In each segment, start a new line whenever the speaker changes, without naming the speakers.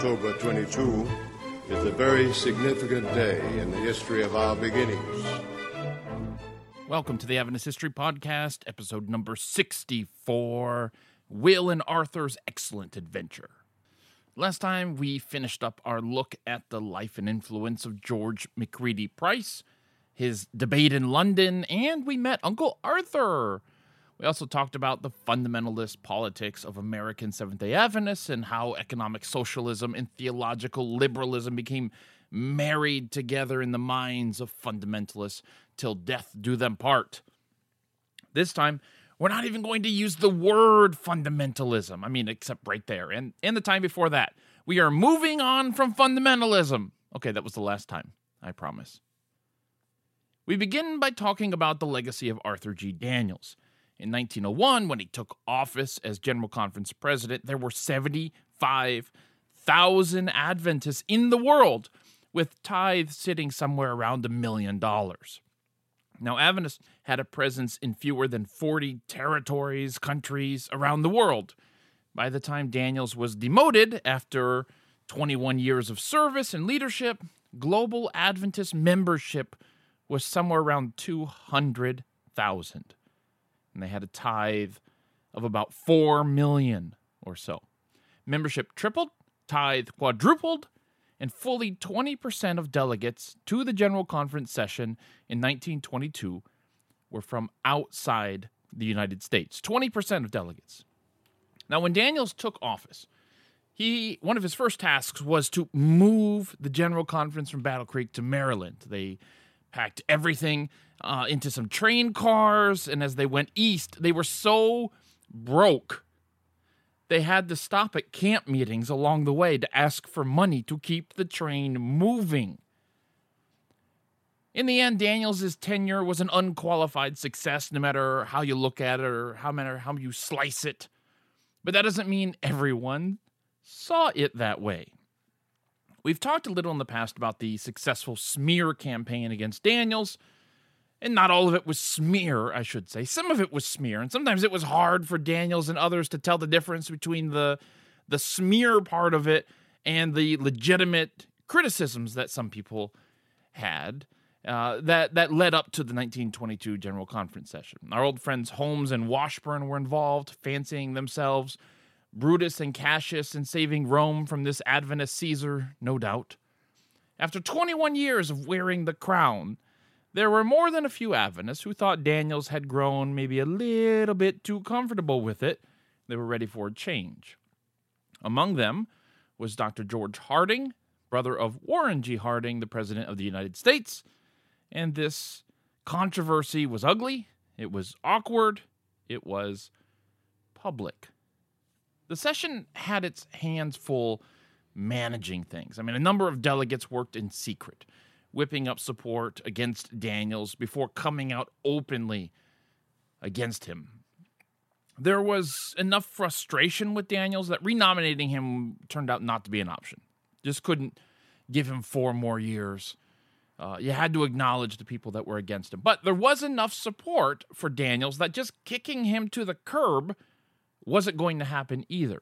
October 22 is a very significant day in the history of our beginnings.
Welcome to the Adventist History Podcast, episode number 64 Will and Arthur's Excellent Adventure. Last time we finished up our look at the life and influence of George Macready Price, his debate in London, and we met Uncle Arthur. We also talked about the fundamentalist politics of American Seventh day Adventists and how economic socialism and theological liberalism became married together in the minds of fundamentalists till death do them part. This time, we're not even going to use the word fundamentalism. I mean, except right there. And, and the time before that. We are moving on from fundamentalism. Okay, that was the last time, I promise. We begin by talking about the legacy of Arthur G. Daniells. In 1901, when he took office as General Conference president, there were 75,000 Adventists in the world, with tithes sitting somewhere around a million dollars. Now, Adventists had a presence in fewer than 40 territories, countries around the world. By the time Daniells was demoted after 21 years of service and leadership, global Adventist membership was somewhere around 200,000. And they had a tithe of about 4 million or so. Membership tripled, tithe quadrupled, and fully 20% of delegates to the General Conference session in 1922 were from outside the United States. 20% of delegates. Now, when Daniells took office, he one of his first tasks was to move the General Conference from Battle Creek to Maryland. They packed everything uh, into some train cars, and as they went east, they were so broke they had to stop at camp meetings along the way to ask for money to keep the train moving. In the end, Daniells' tenure was an unqualified success, no matter how you look at it or how matter how you slice it. But that doesn't mean everyone saw it that way. We've talked a little in the past about the successful smear campaign against Daniells, and not all of it was smear, I should say. Some of it was smear, and sometimes it was hard for Daniells and others to tell the difference between the the smear part of it and the legitimate criticisms that some people had uh, that that led up to the 1922 General Conference session. Our old friends Holmes and Washburn were involved, fancying themselves Brutus and Cassius in saving Rome from this Adventist Caesar, no doubt. After 21 years of wearing the crown, there were more than a few Adventists who thought Daniells had grown maybe a little bit too comfortable with it. They were ready for a change. Among them was Dr. George Harding, brother of Warren G. Harding, the President of the United States. And this controversy was ugly, it was awkward, it was public. The session had its hands full managing things. I mean, a number of delegates worked in secret whipping up support against Daniells before coming out openly against him. There was enough frustration with Daniells that renominating him turned out not to be an option. Just couldn't give him four more years. Uh, you had to acknowledge the people that were against him. But there was enough support for Daniells that just kicking him to the curb wasn't going to happen either.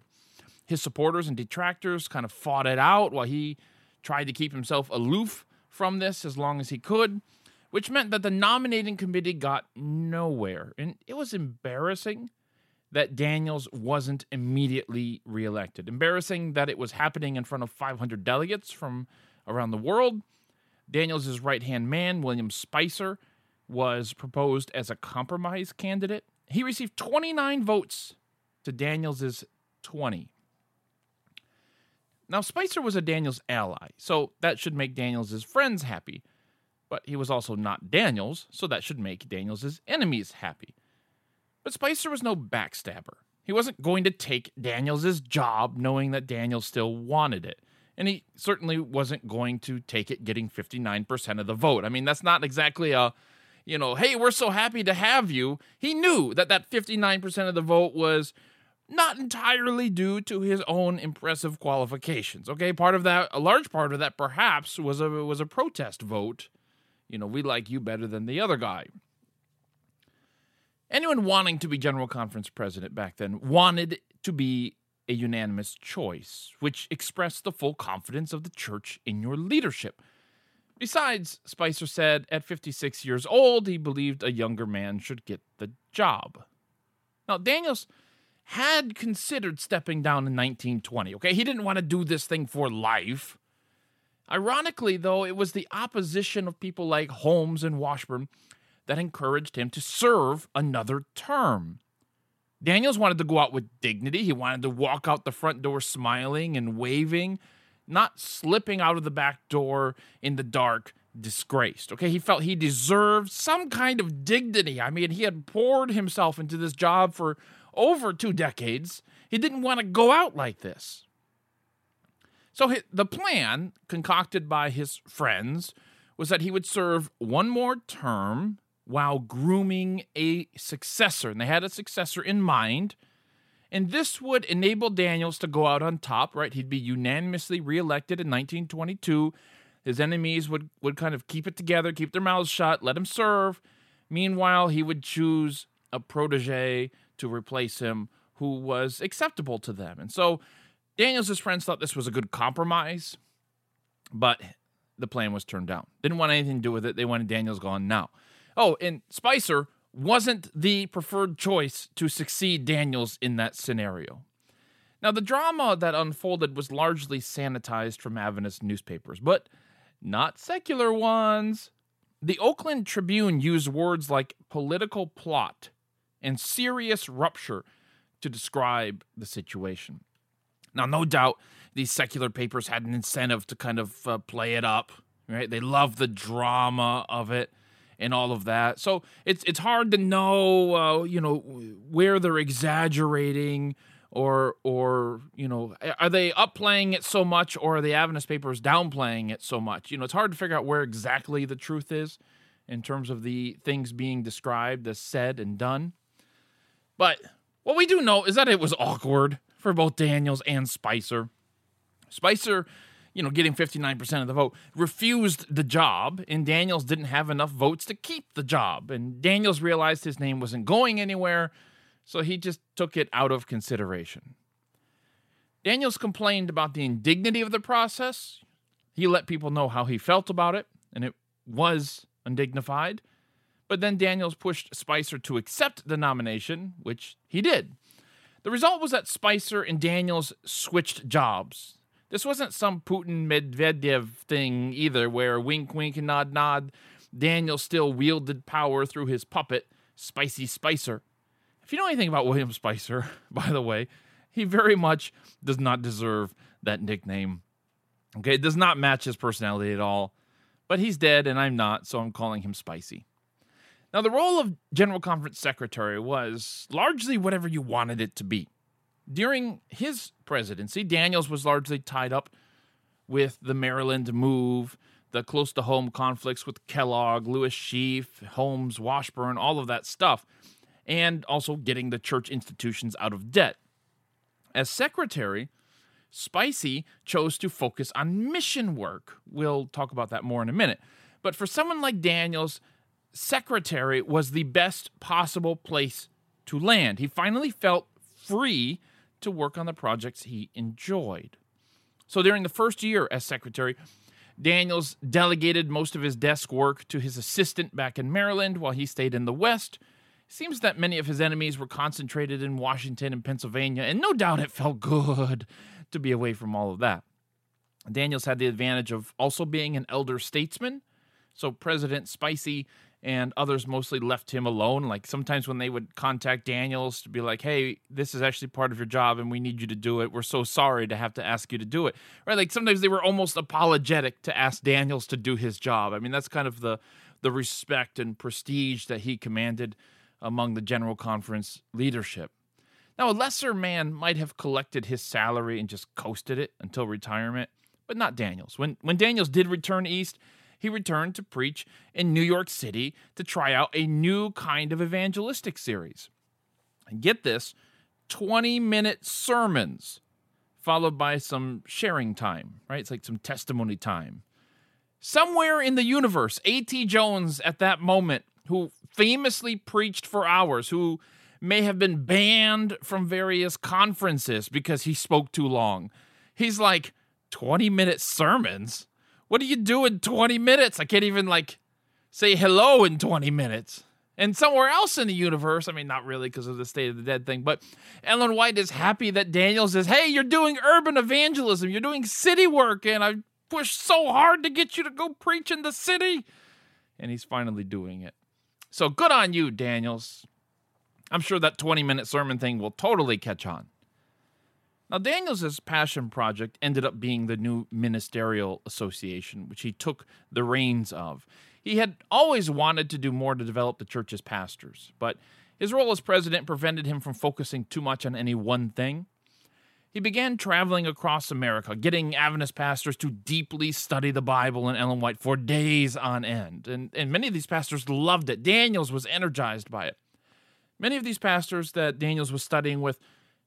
His supporters and detractors kind of fought it out while he tried to keep himself aloof from this as long as he could, which meant that the nominating committee got nowhere. And it was embarrassing that Daniells wasn't immediately reelected. Embarrassing that it was happening in front of 500 delegates from around the world. Daniells' right hand man, William Spicer, was proposed as a compromise candidate. He received 29 votes to Daniells' 20. Now, Spicer was a Daniells ally, so that should make Daniells' friends happy. But he was also not Daniells, so that should make Daniells' enemies happy. But Spicer was no backstabber. He wasn't going to take Daniells' job knowing that Daniells still wanted it. And he certainly wasn't going to take it getting 59% of the vote. I mean, that's not exactly a, you know, hey, we're so happy to have you. He knew that that 59% of the vote was not entirely due to his own impressive qualifications. Okay, part of that, a large part of that, perhaps was a was a protest vote. You know, we like you better than the other guy. Anyone wanting to be General Conference president back then wanted to be a unanimous choice, which expressed the full confidence of the church in your leadership. Besides, Spicer said at 56 years old, he believed a younger man should get the job. Now, Daniells had considered stepping down in 1920, okay? He didn't want to do this thing for life. Ironically, though, it was the opposition of people like Holmes and Washburn that encouraged him to serve another term. Daniells wanted to go out with dignity. He wanted to walk out the front door smiling and waving, not slipping out of the back door in the dark, disgraced. Okay, he felt he deserved some kind of dignity. I mean, he had poured himself into this job for over two decades. He didn't want to go out like this. So the plan concocted by his friends was that he would serve one more term while grooming a successor. And they had a successor in mind. And this would enable Daniells to go out on top, right? He'd be unanimously reelected in 1922. His enemies would, would kind of keep it together, keep their mouths shut, let him serve. Meanwhile, he would choose a protege to replace him who was acceptable to them. And so Daniells' friends thought this was a good compromise, but the plan was turned down. Didn't want anything to do with it. They wanted Daniells gone now. Oh, and Spicer wasn't the preferred choice to succeed Daniells in that scenario. Now, the drama that unfolded was largely sanitized from Adventist newspapers, but not secular ones. The Oakland Tribune used words like political plot and serious rupture to describe the situation. Now, no doubt these secular papers had an incentive to kind of uh, play it up, right? They love the drama of it and all of that. So it's it's hard to know, uh, you know, where they're exaggerating or or you know, are they upplaying it so much, or are the Adventist papers downplaying it so much? You know, it's hard to figure out where exactly the truth is in terms of the things being described as said and done. But what we do know is that it was awkward for both Daniells and Spicer. Spicer you know, getting 59% of the vote, refused the job, and Daniells didn't have enough votes to keep the job. And Daniells realized his name wasn't going anywhere, so he just took it out of consideration. Daniells complained about the indignity of the process. He let people know how he felt about it, and it was undignified. But then Daniells pushed Spicer to accept the nomination, which he did. The result was that Spicer and Daniells switched jobs. This wasn't some Putin Medvedev thing either, where wink, wink, and nod, nod. Daniel still wielded power through his puppet, Spicy Spicer. If you know anything about William Spicer, by the way, he very much does not deserve that nickname. Okay, it does not match his personality at all. But he's dead, and I'm not, so I'm calling him Spicy. Now, the role of General Conference Secretary was largely whatever you wanted it to be. During his presidency, Daniells was largely tied up with the Maryland move, the close to home conflicts with Kellogg, Lewis Sheafe, Holmes, Washburn, all of that stuff, and also getting the church institutions out of debt. As secretary, Spicy chose to focus on mission work. We'll talk about that more in a minute. But for someone like Daniells, secretary was the best possible place to land. He finally felt free to work on the projects he enjoyed. So during the first year as secretary, Daniells delegated most of his desk work to his assistant back in Maryland while he stayed in the West. It seems that many of his enemies were concentrated in Washington and Pennsylvania, and no doubt it felt good to be away from all of that. Daniells had the advantage of also being an elder statesman. So President Spicy and others mostly left him alone. Like sometimes when they would contact Daniells to be like, "Hey, this is actually part of your job, and we need you to do it. We're so sorry to have to ask you to do it." Right? Like sometimes they were almost apologetic to ask Daniells to do his job. I mean, that's kind of the the respect and prestige that he commanded among the General Conference leadership. Now, a lesser man might have collected his salary and just coasted it until retirement, but not Daniells. When when Daniells did return east, he returned to preach in New York City to try out a new kind of evangelistic series. And get this 20 minute sermons followed by some sharing time, right? It's like some testimony time. Somewhere in the universe, A.T. Jones at that moment, who famously preached for hours, who may have been banned from various conferences because he spoke too long. He's like, 20 minute sermons? What do you do in 20 minutes? I can't even like say hello in 20 minutes. And somewhere else in the universe, I mean, not really because of the State of the Dead thing, but Ellen White is happy that Daniel says, Hey, you're doing urban evangelism, you're doing city work, and I pushed so hard to get you to go preach in the city. And he's finally doing it. So good on you, Daniells. I'm sure that 20 minute sermon thing will totally catch on. Now, Daniells' passion project ended up being the new ministerial association, which he took the reins of. He had always wanted to do more to develop the church's pastors, but his role as president prevented him from focusing too much on any one thing. He began traveling across America, getting Adventist pastors to deeply study the Bible and Ellen White for days on end. And, and many of these pastors loved it. Daniells was energized by it. Many of these pastors that Daniells was studying with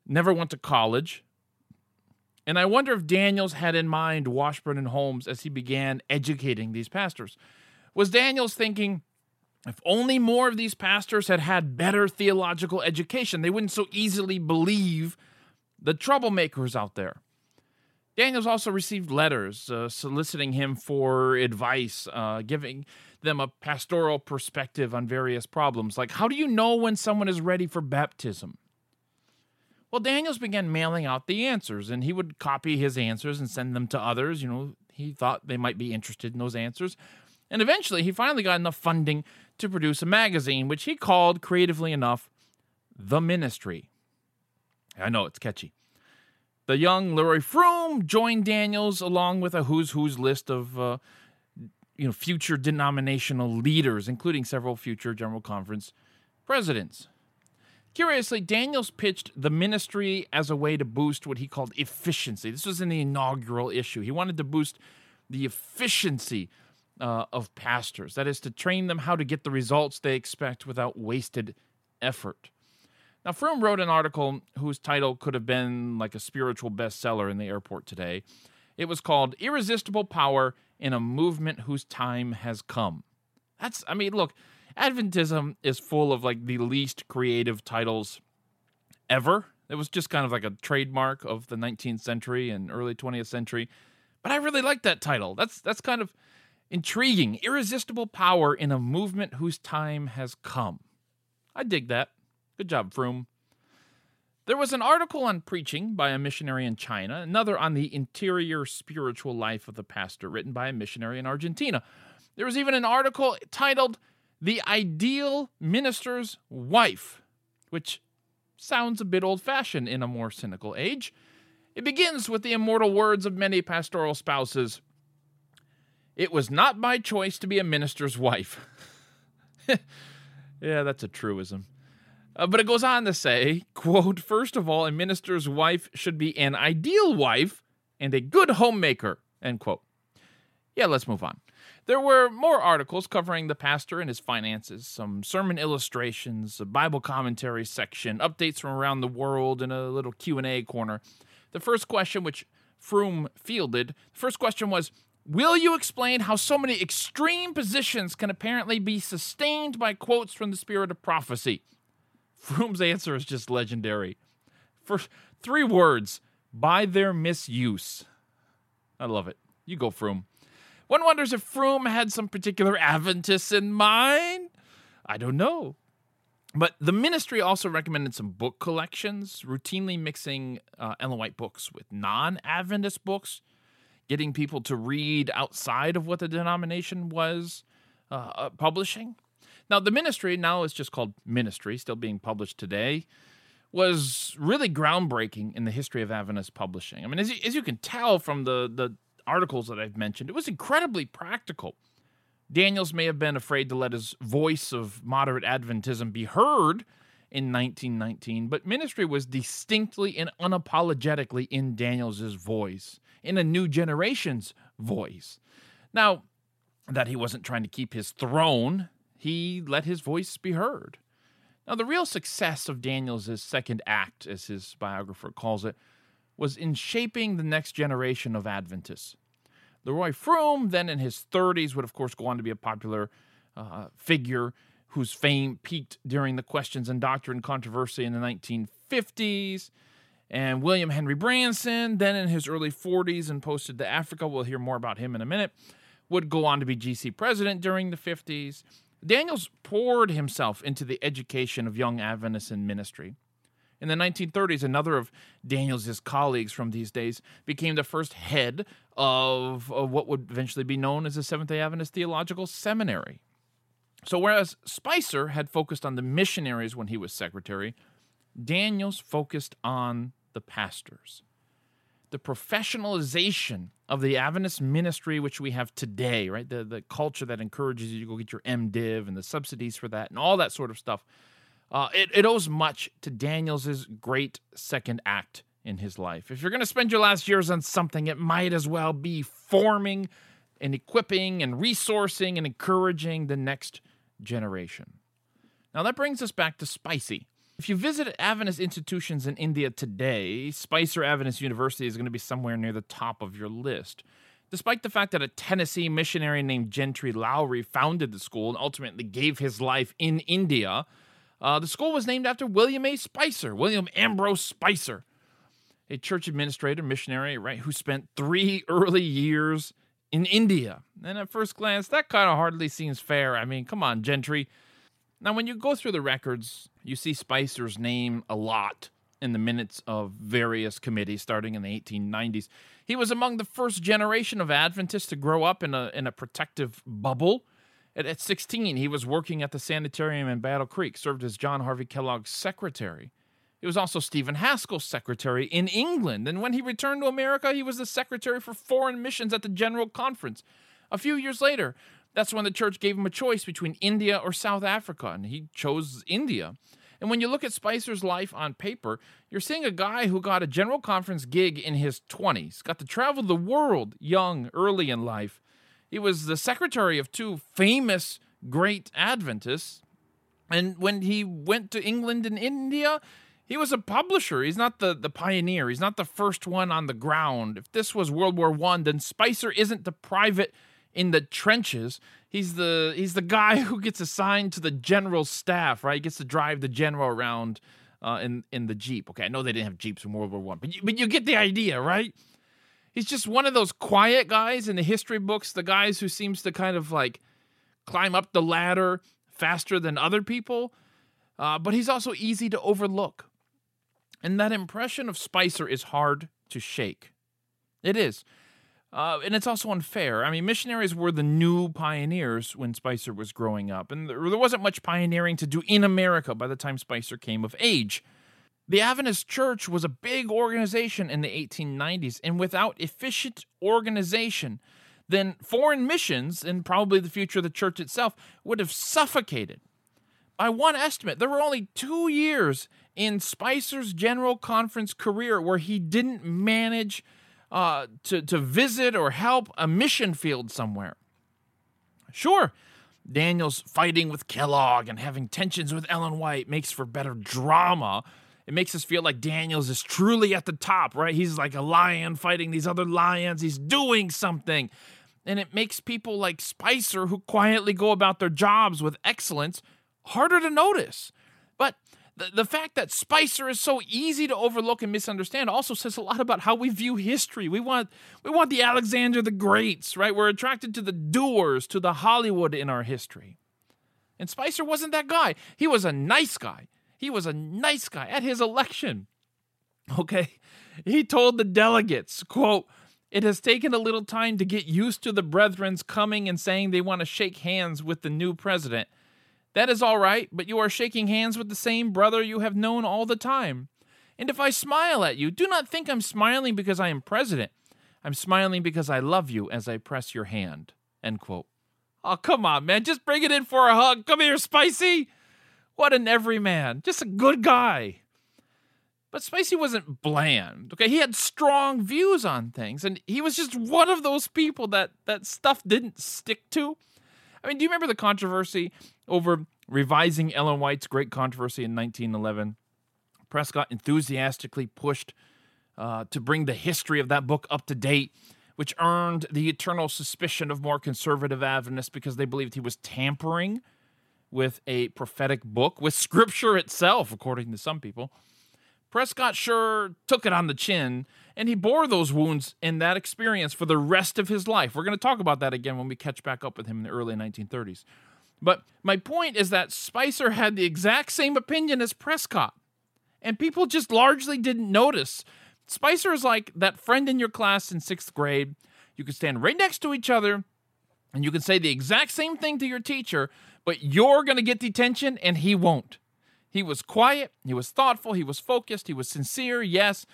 never went to college, and I wonder if Daniells had in mind Washburn and Holmes as he began educating these pastors. Was Daniells thinking, if only more of these pastors had had better theological education, they wouldn't so easily believe the troublemakers out there? Daniells also received letters uh, soliciting him for advice, uh, giving them a pastoral perspective on various problems, like how do you know when someone is ready for baptism? Well, Daniells began mailing out the answers, and he would copy his answers and send them to others. You know, he thought they might be interested in those answers. And eventually, he finally got enough funding to produce a magazine, which he called, creatively enough, The Ministry. I know it's catchy. The young Leroy Froom joined Daniells along with a who's who's list of uh, you know future denominational leaders, including several future General Conference presidents. Curiously, Daniells pitched the ministry as a way to boost what he called efficiency. This was in the inaugural issue. He wanted to boost the efficiency uh, of pastors, that is, to train them how to get the results they expect without wasted effort. Now, Froom wrote an article whose title could have been like a spiritual bestseller in the airport today. It was called Irresistible Power in a Movement Whose Time Has Come. That's, I mean, look, Adventism is full of like the least creative titles ever. It was just kind of like a trademark of the 19th century and early 20th century. But I really like that title. That's that's kind of intriguing. Irresistible power in a movement whose time has come. I dig that. Good job, Froom. There was an article on preaching by a missionary in China, another on the interior spiritual life of the pastor, written by a missionary in Argentina. There was even an article titled the ideal minister's wife, which sounds a bit old fashioned in a more cynical age. It begins with the immortal words of many pastoral spouses It was not my choice to be a minister's wife. yeah, that's a truism. Uh, but it goes on to say, quote, first of all, a minister's wife should be an ideal wife and a good homemaker, end quote. Yeah, let's move on. There were more articles covering the pastor and his finances, some sermon illustrations, a Bible commentary section, updates from around the world, and a little Q&A corner. The first question which Froom fielded, the first question was, Will you explain how so many extreme positions can apparently be sustained by quotes from the spirit of prophecy? Froom's answer is just legendary. For three words, by their misuse. I love it. You go, Froom. One wonders if Froom had some particular Adventists in mind. I don't know. But the ministry also recommended some book collections, routinely mixing uh, Ellen White books with non Adventist books, getting people to read outside of what the denomination was uh, uh, publishing. Now, the ministry, now it's just called Ministry, still being published today, was really groundbreaking in the history of Adventist publishing. I mean, as you, as you can tell from the, the articles that I've mentioned, it was incredibly practical. Daniells may have been afraid to let his voice of moderate Adventism be heard in 1919, but ministry was distinctly and unapologetically in Daniells's voice, in a new generation's voice. Now, that he wasn't trying to keep his throne, he let his voice be heard. Now, the real success of Daniells's second act, as his biographer calls it, was in shaping the next generation of Adventists. Leroy Froom, then in his 30s, would of course go on to be a popular uh, figure whose fame peaked during the questions and doctrine controversy in the 1950s. And William Henry Branson, then in his early 40s and posted to Africa, we'll hear more about him in a minute, would go on to be GC president during the 50s. Daniells poured himself into the education of young Adventists in ministry. In the 1930s, another of Daniells' colleagues from these days became the first head of, of what would eventually be known as the Seventh day Adventist Theological Seminary. So, whereas Spicer had focused on the missionaries when he was secretary, Daniells focused on the pastors. The professionalization of the Adventist ministry, which we have today, right? The, the culture that encourages you to go get your MDiv and the subsidies for that and all that sort of stuff. Uh, it, it owes much to Daniells' great second act in his life. If you're going to spend your last years on something, it might as well be forming and equipping and resourcing and encouraging the next generation. Now, that brings us back to Spicy. If you visit Adventist institutions in India today, Spicer Adventist University is going to be somewhere near the top of your list. Despite the fact that a Tennessee missionary named Gentry Lowry founded the school and ultimately gave his life in India, uh, the school was named after William A. Spicer, William Ambrose Spicer, a church administrator, missionary, right, who spent three early years in India. And at first glance, that kind of hardly seems fair. I mean, come on, Gentry. Now, when you go through the records, you see Spicer's name a lot in the minutes of various committees starting in the 1890s. He was among the first generation of Adventists to grow up in a, in a protective bubble. At, at 16, he was working at the sanitarium in Battle Creek, served as John Harvey Kellogg's secretary. He was also Stephen Haskell's secretary in England, and when he returned to America, he was the secretary for foreign missions at the General Conference. A few years later, that's when the church gave him a choice between India or South Africa, and he chose India. And when you look at Spicer's life on paper, you're seeing a guy who got a general conference gig in his 20s, got to travel the world young, early in life. He was the secretary of two famous great Adventists. And when he went to England and India, he was a publisher. He's not the, the pioneer. He's not the first one on the ground. If this was World War One, then Spicer isn't the private in the trenches. He's the he's the guy who gets assigned to the general staff, right? He gets to drive the general around uh, in in the jeep. Okay, I know they didn't have jeeps in World War One, but you, but you get the idea, right? He's just one of those quiet guys in the history books, the guys who seems to kind of like climb up the ladder faster than other people. Uh, but he's also easy to overlook. And that impression of Spicer is hard to shake. It is. Uh, and it's also unfair. I mean, missionaries were the new pioneers when Spicer was growing up, and there wasn't much pioneering to do in America by the time Spicer came of age. The Adventist Church was a big organization in the 1890s, and without efficient organization, then foreign missions and probably the future of the church itself would have suffocated. By one estimate, there were only two years in Spicer's General Conference career where he didn't manage uh, to, to visit or help a mission field somewhere. Sure, Daniel's fighting with Kellogg and having tensions with Ellen White makes for better drama. It makes us feel like Daniells is truly at the top, right? He's like a lion fighting these other lions. He's doing something. And it makes people like Spicer, who quietly go about their jobs with excellence, harder to notice. But the, the fact that Spicer is so easy to overlook and misunderstand also says a lot about how we view history. We want we want the Alexander the Greats, right? We're attracted to the doers, to the Hollywood in our history. And Spicer wasn't that guy. He was a nice guy. He was a nice guy at his election. Okay. He told the delegates, quote, it has taken a little time to get used to the brethren's coming and saying they want to shake hands with the new president. That is all right, but you are shaking hands with the same brother you have known all the time. And if I smile at you, do not think I'm smiling because I am president. I'm smiling because I love you as I press your hand. End quote. Oh, come on, man. Just bring it in for a hug. Come here, Spicy. What an everyman. Just a good guy. But Spicy wasn't bland. Okay, he had strong views on things, and he was just one of those people that that stuff didn't stick to. I mean, do you remember the controversy over revising Ellen White's great controversy in 1911? Prescott enthusiastically pushed uh, to bring the history of that book up to date, which earned the eternal suspicion of more conservative Adventists because they believed he was tampering with a prophetic book, with scripture itself, according to some people. Prescott sure took it on the chin, and he bore those wounds in that experience for the rest of his life. We're going to talk about that again when we catch back up with him in the early 1930s. But my point is that Spicer had the exact same opinion as Prescott, and people just largely didn't notice. Spicer is like that friend in your class in sixth grade. You could stand right next to each other, and you can say the exact same thing to your teacher, but you're going to get detention and he won't. He was quiet, he was thoughtful, he was focused, he was sincere. Yes,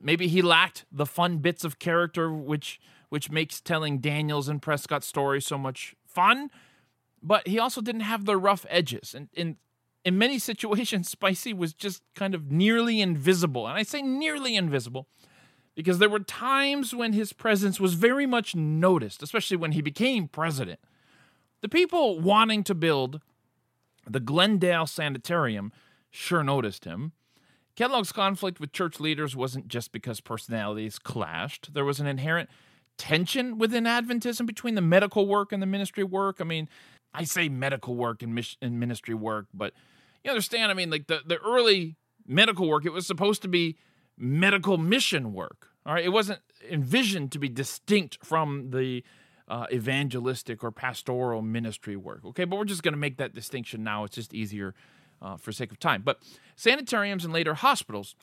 maybe he lacked the fun bits of character which which makes telling Daniells and Prescott stories so much fun, but he also didn't have the rough edges. And in in many situations Spicy was just kind of nearly invisible. And I say nearly invisible because there were times when his presence was very much noticed, especially when he became president. The people wanting to build the Glendale Sanitarium sure noticed him. Kellogg's conflict with church leaders wasn't just because personalities clashed. There was an inherent tension within Adventism between the medical work and the ministry work. I mean, I say medical work and, mis- and ministry work, but you understand, I mean, like the, the early medical work, it was supposed to be medical mission work. All right. It wasn't envisioned to be distinct from the uh, evangelistic or pastoral ministry work. Okay. But we're just going to make that distinction now. It's just easier uh, for sake of time. But sanitariums and later hospitals,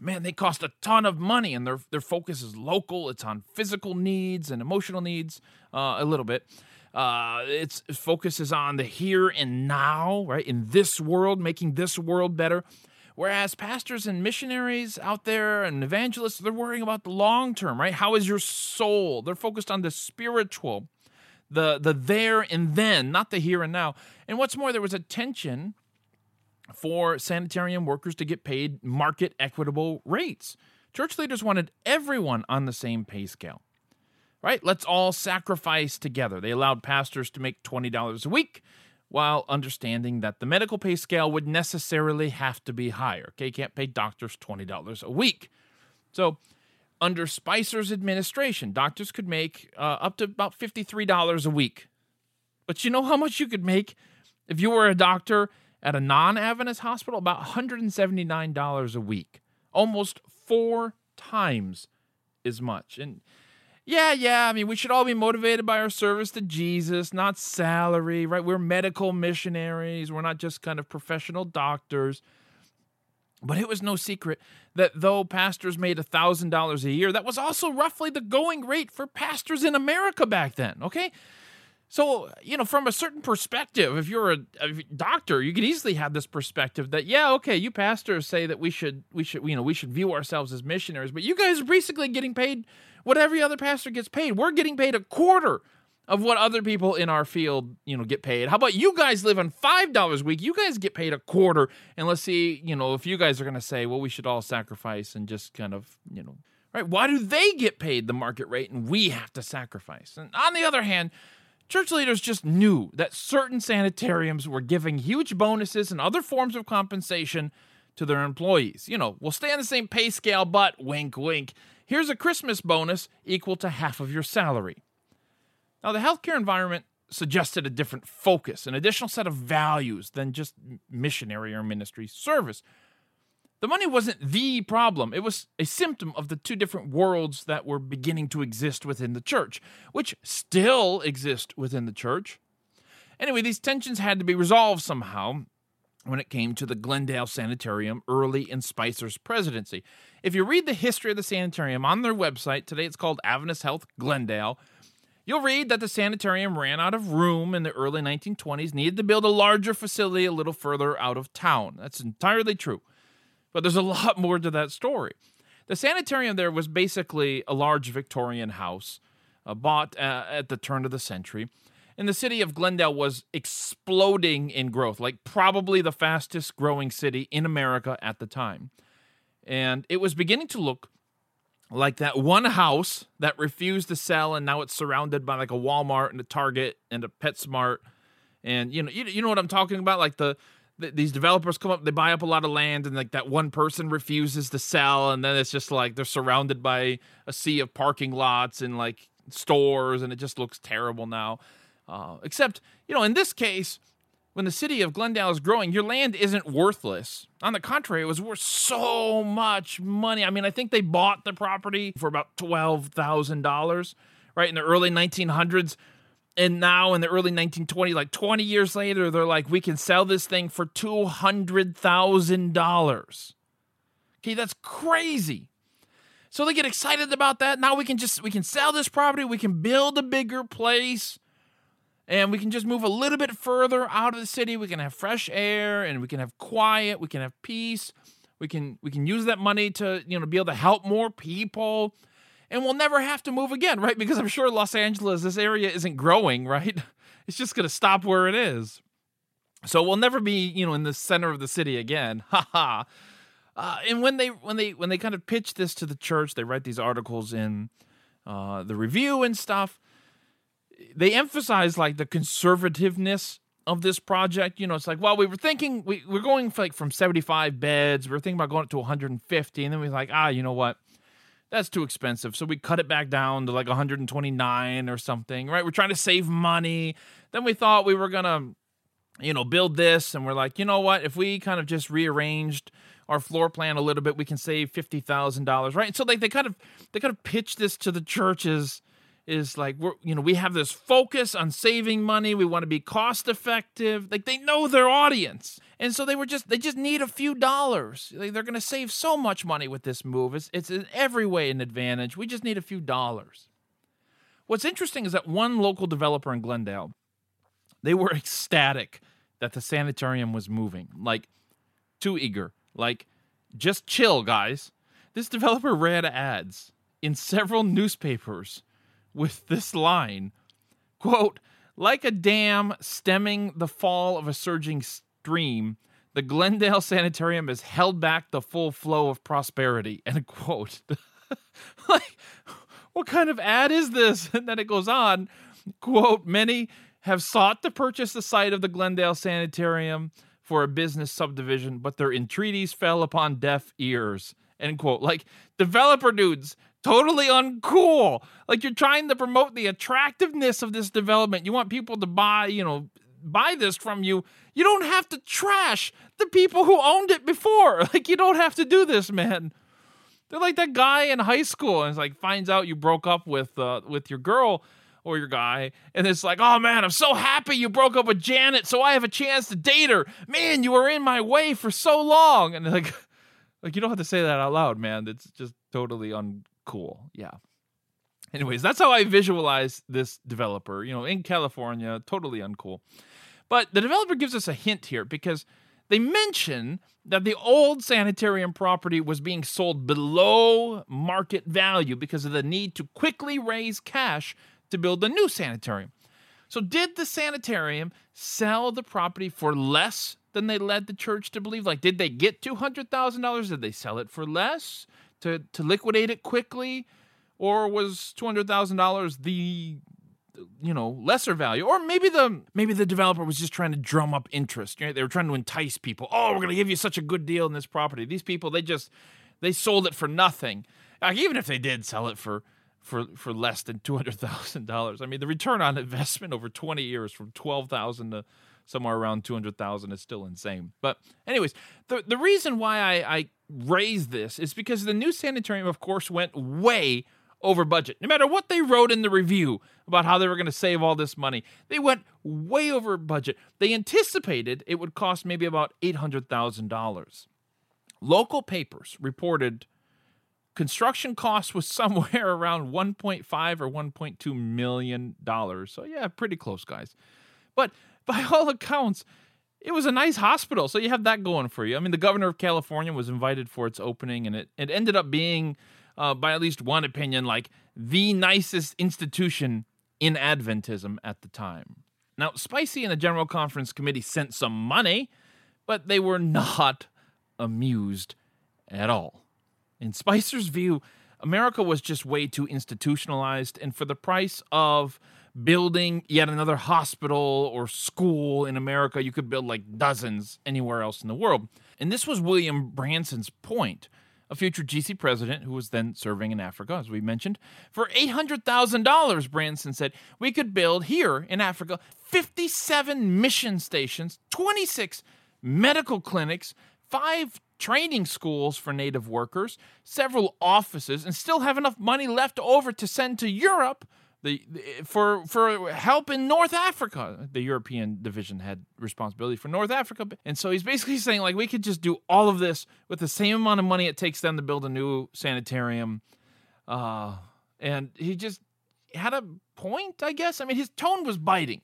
man, they cost a ton of money, and their their focus is local. It's on physical needs and emotional needs uh, a little bit. Uh, its focus is on the here and now, right? In this world, making this world better. Whereas pastors and missionaries out there and evangelists, they're worrying about the long term, right? How is your soul? They're focused on the spiritual, the the there and then, not the here and now. And what's more, there was a tension for sanitarium workers to get paid market equitable rates. Church leaders wanted everyone on the same pay scale. Right? Let's all sacrifice together. They allowed pastors to make $20 a week while understanding that the medical pay scale would necessarily have to be higher. Okay, you can't pay doctors $20 a week. So, under Spicer's administration, doctors could make uh, up to about $53 a week. But you know how much you could make if you were a doctor at a non Adventist hospital, about $179 a week, almost four times as much. And yeah, yeah, I mean, we should all be motivated by our service to Jesus, not salary, right? We're medical missionaries, we're not just kind of professional doctors. But it was no secret that though pastors made $1,000 a year, that was also roughly the going rate for pastors in America back then, okay? So, you know, from a certain perspective, if you're a, a, doctor, you could easily have this perspective that, yeah, okay, you pastors say that we should, we should, you know, we should view ourselves as missionaries, but you guys are basically getting paid what every other pastor gets paid. We're getting paid a quarter of what other people in our field, you know, get paid. How about you guys live on five dollars a week? You guys get paid a quarter, and let's see, you know, if you guys are going to say, well, we should all sacrifice and just kind of, you know, right? Why do they get paid the market rate and we have to sacrifice? And on the other hand Church leaders just knew that certain sanitariums were giving huge bonuses and other forms of compensation to their employees. You know, we'll stay on the same pay scale, but wink, wink. Here's a Christmas bonus equal to half of your salary. Now, the healthcare environment suggested a different focus, an additional set of values than just missionary or ministry service. The money wasn't the problem, it was a symptom of the two different worlds that were beginning to exist within the church, which still exist within the church. Anyway, these tensions had to be resolved somehow when it came to the Glendale Sanitarium early in Spicer's presidency. If you read the history of the sanitarium on their website, today it's called Adventist Health Glendale, you'll read that the sanitarium ran out of room in the early 1920s, needed to build a larger facility a little further out of town. That's entirely true. But there's a lot more to that story. The sanitarium there was basically a large Victorian house uh, bought uh, at the turn of the century. And the city of Glendale was exploding in growth, like probably the fastest growing city in America at the time. And it was beginning to look like that one house that refused to sell, and now it's surrounded by like a Walmart and a Target and a PetSmart. And you know, you, you know what I'm talking about, like the these developers come up, they buy up a lot of land, and like that one person refuses to sell, and then it's just like they're surrounded by a sea of parking lots and like stores, and it just looks terrible now. Uh, except, you know, in this case, when the city of Glendale is growing, your land isn't worthless. On the contrary, it was worth so much money. I mean, I think they bought the property for about $12,000, right, in the early 1900s. And now in the early 1920s, like 20 years later, they're like, we can sell this thing for $200,000. Okay, that's crazy. So they get excited about that. Now we can just we can sell this property, we can build a bigger place and we can just move a little bit further out of the city. We can have fresh air and we can have quiet, we can have peace. We can we can use that money to, you know, be able to help more people. And we'll never have to move again, right? Because I'm sure Los Angeles, this area isn't growing, right? It's just going to stop where it is. So we'll never be, you know, in the center of the city again. Ha ha. Uh, and when they when they when they kind of pitch this to the church, they write these articles in uh, the review and stuff they emphasize like the conservativeness of this project. You know, it's like, well, we were thinking we we're going for like from 75 beds, we are thinking about going up to 150, and then we are like, ah, you know what? That's too expensive. So we cut it back down to like 129 or something, right? We're trying to save money. Then we thought we were gonna, you know, build this, and we're like, you know what? If we kind of just rearranged our floor plan a little bit, we can save fifty thousand dollars, right? And so like they kind of they kind of pitch this to the churches is like we're you know we have this focus on saving money. We want to be cost effective. Like they know their audience. And so they were just they just need a few dollars. They're going to save so much money with this move. It's, it's in every way an advantage. We just need a few dollars. What's interesting is that one local developer in glendale they were ecstatic that the sanitarium was moving. Like too eager. Like just chill guys. This developer ran ads in several newspapers with this line quote like a dam stemming the fall of a surging stream the glendale sanitarium has held back the full flow of prosperity end quote. Like what kind of ad is this? And then it goes on quote many have sought to purchase the site of the glendale sanitarium for a business subdivision but their entreaties fell upon deaf ears end quote. Like developer dudes totally uncool. Like you're trying to promote the attractiveness of this development. You want people to buy, you know, buy this from you. You don't have to trash the people who owned it before. Like you don't have to do this, man. They're like that guy in high school and it's like finds out you broke up with uh, with your girl or your guy and it's like, "Oh man, I'm so happy you broke up with Janet so I have a chance to date her. Man, you were in my way for so long." And like like you don't have to say that out loud, man. It's just totally un cool. Yeah. Anyways, that's how I visualize this developer, you know, in California, totally uncool. But the developer gives us a hint here because they mention that the old sanitarium property was being sold below market value because of the need to quickly raise cash to build a new sanitarium. So, did the sanitarium sell the property for less than they led the church to believe? Like, did they get $200,000? Did they sell it for less? To to liquidate it quickly, or was two hundred thousand dollars the you know lesser value? Or maybe the maybe the developer was just trying to drum up interest they were trying to entice people. Oh we're going to give you such a good deal in this property. These people they just they sold it for nothing. Like, even if they did sell it for for for less than $200,000 i mean the return on investment over 20 years from 12,000 to somewhere around 200,000 is still insane. But anyways, the the reason why I I raise this is because the new sanitarium of course went way over budget. No matter what they wrote in the review about how they were going to save all this money, they went way over budget. They anticipated it would cost maybe about $800,000. Local papers reported construction cost was somewhere around 1.5 or 1.2 million dollars. So yeah, pretty close guys. But by all accounts, it was a nice hospital. So you have that going for you. I mean, the governor of California was invited for its opening, and it, it ended up being, uh, by at least one opinion, like the nicest institution in Adventism at the time. Now, Spicy and the General Conference Committee sent some money, but they were not amused at all. In Spicer's view, America was just way too institutionalized, and for the price of building yet another hospital or school in America. You could build like dozens anywhere else in the world. And this was William Branson's point. a future GC president who was then serving in Africa, as we mentioned. For $800,000, Branson said, we could build here in Africa 57 mission stations, 26 medical clinics, five training schools for native workers, several offices, and still have enough money left over to send to Europe the, for for help in North Africa. The European division had responsibility for North Africa, and so he's basically saying like we could just do all of this with the same amount of money it takes them to build a new sanitarium. Uh, and he just had a point, I guess. I mean, his tone was biting.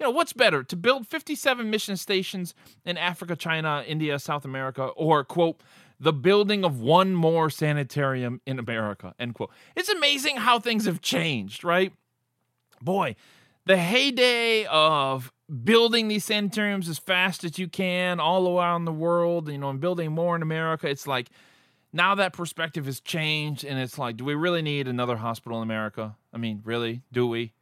You know, what's better to build 57 mission stations in Africa, China, India, South America, or quote the building of one more sanitarium in America, end quote. It's amazing how things have changed, right? Boy, the heyday of building these sanitariums as fast as you can all around the world, you know, and building more in America, it's like now that perspective has changed and it's like, do we really need another hospital in America? I mean, really? Do we?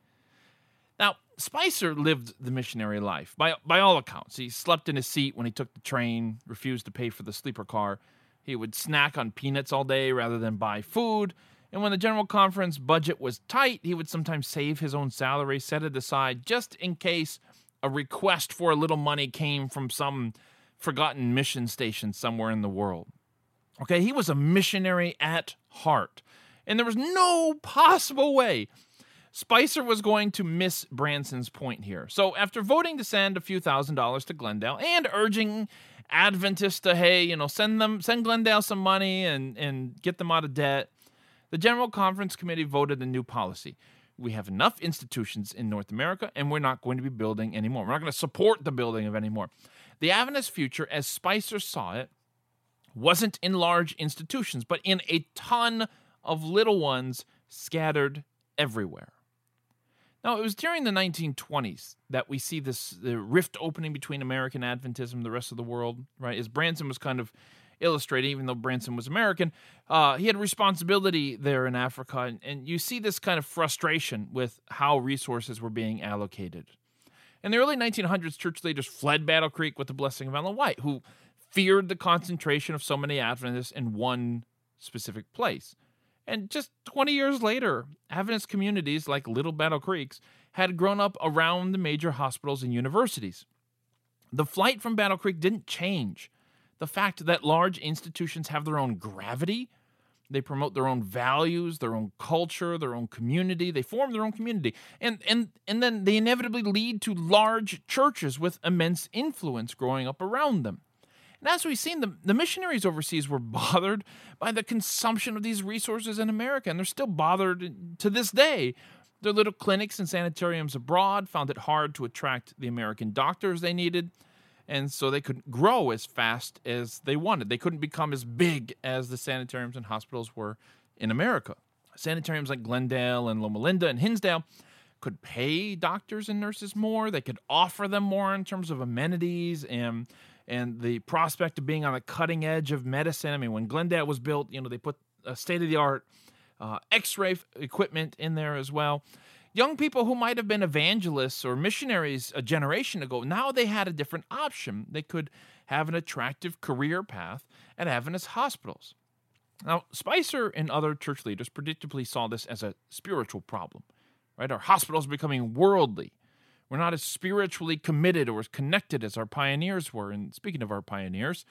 Now, Spicer lived the missionary life by by all accounts. He slept in his seat when he took the train, refused to pay for the sleeper car. He would snack on peanuts all day rather than buy food. And when the general conference budget was tight, he would sometimes save his own salary, set it aside just in case a request for a little money came from some forgotten mission station somewhere in the world. Okay, he was a missionary at heart. And there was no possible way Spicer was going to miss Branson's point here. So, after voting to send a few thousand dollars to Glendale and urging Adventists to, hey, you know, send them, send Glendale some money and, and get them out of debt. The General Conference Committee voted a new policy. We have enough institutions in North America, and we're not going to be building anymore. We're not going to support the building of anymore. The Adventist future, as Spicer saw it, wasn't in large institutions, but in a ton of little ones scattered everywhere. Now, it was during the 1920s that we see this rift opening between American Adventism and the rest of the world, right? As Branson was kind of illustrating, even though Branson was American, uh, he had responsibility there in Africa. And, and you see this kind of frustration with how resources were being allocated. In the early 1900s, church leaders fled Battle Creek with the blessing of Ellen White, who feared the concentration of so many Adventists in one specific place. And just 20 years later, Adventist communities like Little Battle Creeks had grown up around the major hospitals and universities. The flight from Battle Creek didn't change. The fact that large institutions have their own gravity, they promote their own values, their own culture, their own community, they form their own community. And and and then they inevitably lead to large churches with immense influence growing up around them. And as we've seen, the, the missionaries overseas were bothered by the consumption of these resources in America, and they're still bothered to this day. Their little clinics and sanitariums abroad found it hard to attract the American doctors they needed, and so they couldn't grow as fast as they wanted. They couldn't become as big as the sanitariums and hospitals were in America. Sanitariums like Glendale and Loma Linda and Hinsdale could pay doctors and nurses more. They could offer them more in terms of amenities and and the prospect of being on the cutting edge of medicine. I mean, when Glendale was built, you know, they put a state of the art uh, x ray equipment in there as well. Young people who might have been evangelists or missionaries a generation ago, now they had a different option. They could have an attractive career path at Adventist hospitals. Now, Spicer and other church leaders predictably saw this as a spiritual problem. Right? Our hospitals are becoming worldly. We're not as spiritually committed or as connected as our pioneers were. And speaking of our pioneers,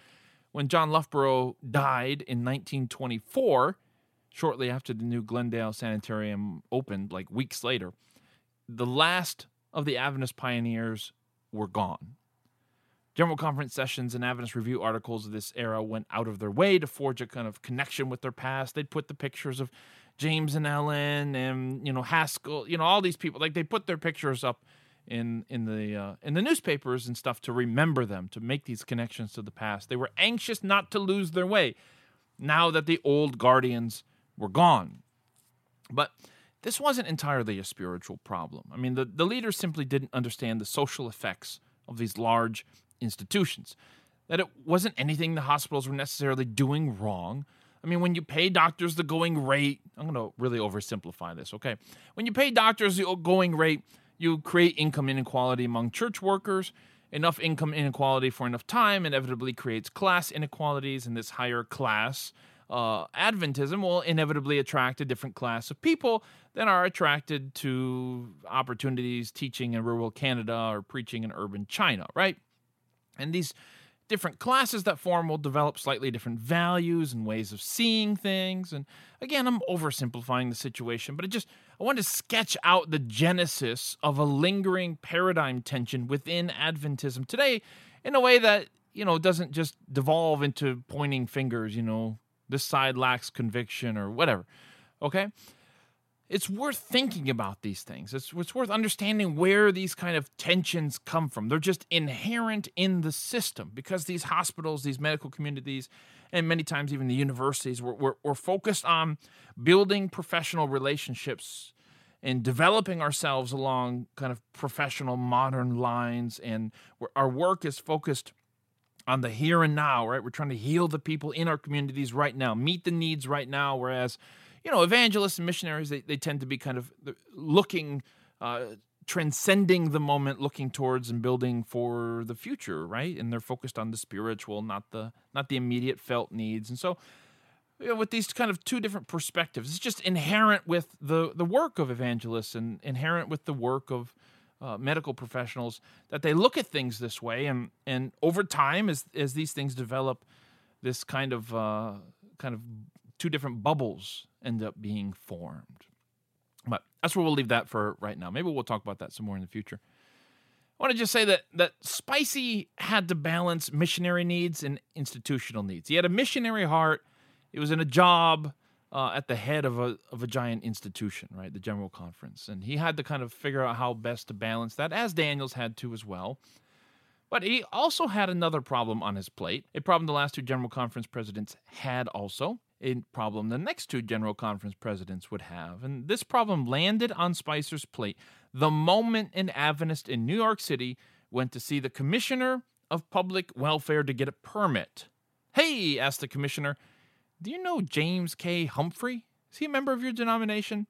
when John Loughborough died in 1924, shortly after the new Glendale Sanitarium opened, like weeks later, the last of the Adventist pioneers were gone. General Conference sessions and Adventist Review articles of this era went out of their way to forge a kind of connection with their past. They'd put the pictures of James and Ellen and you know Haskell, you know all these people. Like they put their pictures up in in the uh, in the newspapers and stuff to remember them, to make these connections to the past. They were anxious not to lose their way now that the old guardians were gone. But this wasn't entirely a spiritual problem. I mean, the, the leaders simply didn't understand the social effects of these large institutions. That it wasn't anything the hospitals were necessarily doing wrong. I mean, when you pay doctors the going rate, I'm going to really oversimplify this, okay? When you pay doctors the going rate, you create income inequality among church workers. Enough income inequality for enough time inevitably creates class inequalities, and this higher class uh, Adventism will inevitably attract a different class of people than are attracted to opportunities teaching in rural Canada or preaching in urban China, right? And these different classes that form will develop slightly different values and ways of seeing things. And again, I'm oversimplifying the situation, but I just I wanted to sketch out the genesis of a lingering paradigm tension within Adventism today in a way that, you know, doesn't just devolve into pointing fingers, you know, this side lacks conviction or whatever. Okay? It's worth thinking about these things. It's, it's worth understanding where these kind of tensions come from. They're just inherent in the system because these hospitals, these medical communities, and many times even the universities were, were, were focused on building professional relationships and developing ourselves along kind of professional modern lines. And our work is focused on the here and now, right? We're trying to heal the people in our communities right now, meet the needs right now, whereas you know, evangelists and missionaries, they, they tend to be kind of looking, uh, transcending the moment, looking towards and building for the future, right? And they're focused on the spiritual, not the not the immediate felt needs. And so, you know, with these kind of two different perspectives, it's just inherent with the the work of evangelists and inherent with the work of uh, medical professionals that they look at things this way, and and over time, as as these things develop, this kind of uh, kind of two different bubbles end up being formed. But that's where we'll leave that for right now. Maybe we'll talk about that some more in the future. I want to just say that that Spicy had to balance missionary needs and institutional needs. He had a missionary heart. He was in a job uh, at the head of a of a giant institution, right, the General Conference, and he had to kind of figure out how best to balance that, as Daniells had to as well. But he also had another problem on his plate, a problem the last two General Conference presidents had also, a problem the next two General Conference presidents would have. And this problem landed on Spicer's plate the moment an Adventist in New York City went to see the Commissioner of Public Welfare to get a permit. Hey, asked the Commissioner, do you know James K. Humphrey? Is he a member of your denomination?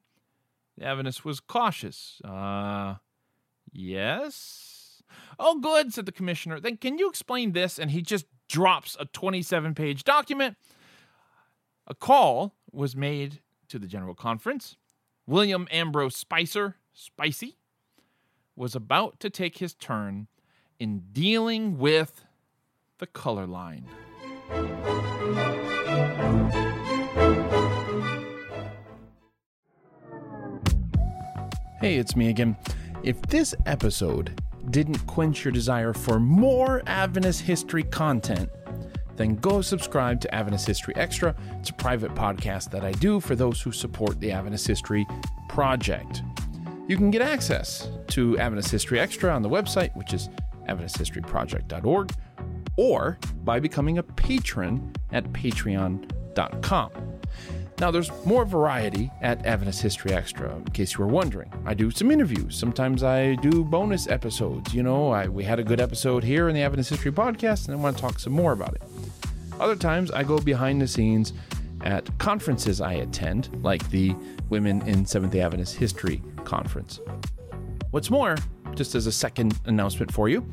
The Adventist was cautious. Uh, yes. Oh, good, said the Commissioner. Then can you explain this? And he just drops a 27 page document a call was made to the General Conference. William Ambrose Spicer, Spicy, was about to take his turn in dealing with the color line. Hey, it's me again. If this episode didn't quench your desire for more Adventist history content, then go subscribe to Adventist History Extra. It's a private podcast that I do for those who support the Adventist History Project. You can get access to Adventist History Extra on the website, which is adventisthistoryproject.org, or by becoming a patron at patreon.com. Now, there's more variety at Adventist History Extra, in case you were wondering. I do some interviews. Sometimes I do bonus episodes. You know, I, we had a good episode here in the Adventist History Podcast, and I want to talk some more about it. Other times, I go behind the scenes at conferences I attend, like the Women in Seventh day Adventist History Conference. What's more, just as a second announcement for you,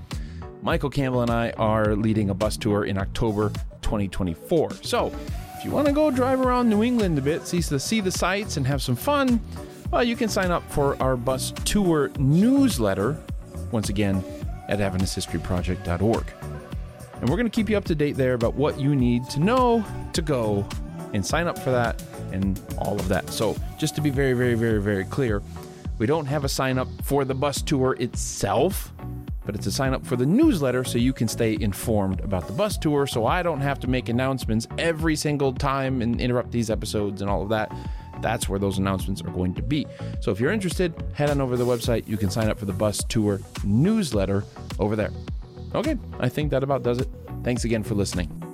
Michael Campbell and I are leading a bus tour in October 2024. So, if you want to go drive around New England a bit, see the, see the sights, and have some fun, well, you can sign up for our bus tour newsletter, once again, at AdventistHistoryProject.org. And we're going to keep you up to date there about what you need to know to go and sign up for that and all of that. So, just to be very, very, very, very clear, we don't have a sign up for the bus tour itself, but it's a sign up for the newsletter so you can stay informed about the bus tour so I don't have to make announcements every single time and interrupt these episodes and all of that. That's where those announcements are going to be. So if you're interested, head on over to the website. You can sign up for the bus tour newsletter over there. Okay, I think that about does it. Thanks again for listening.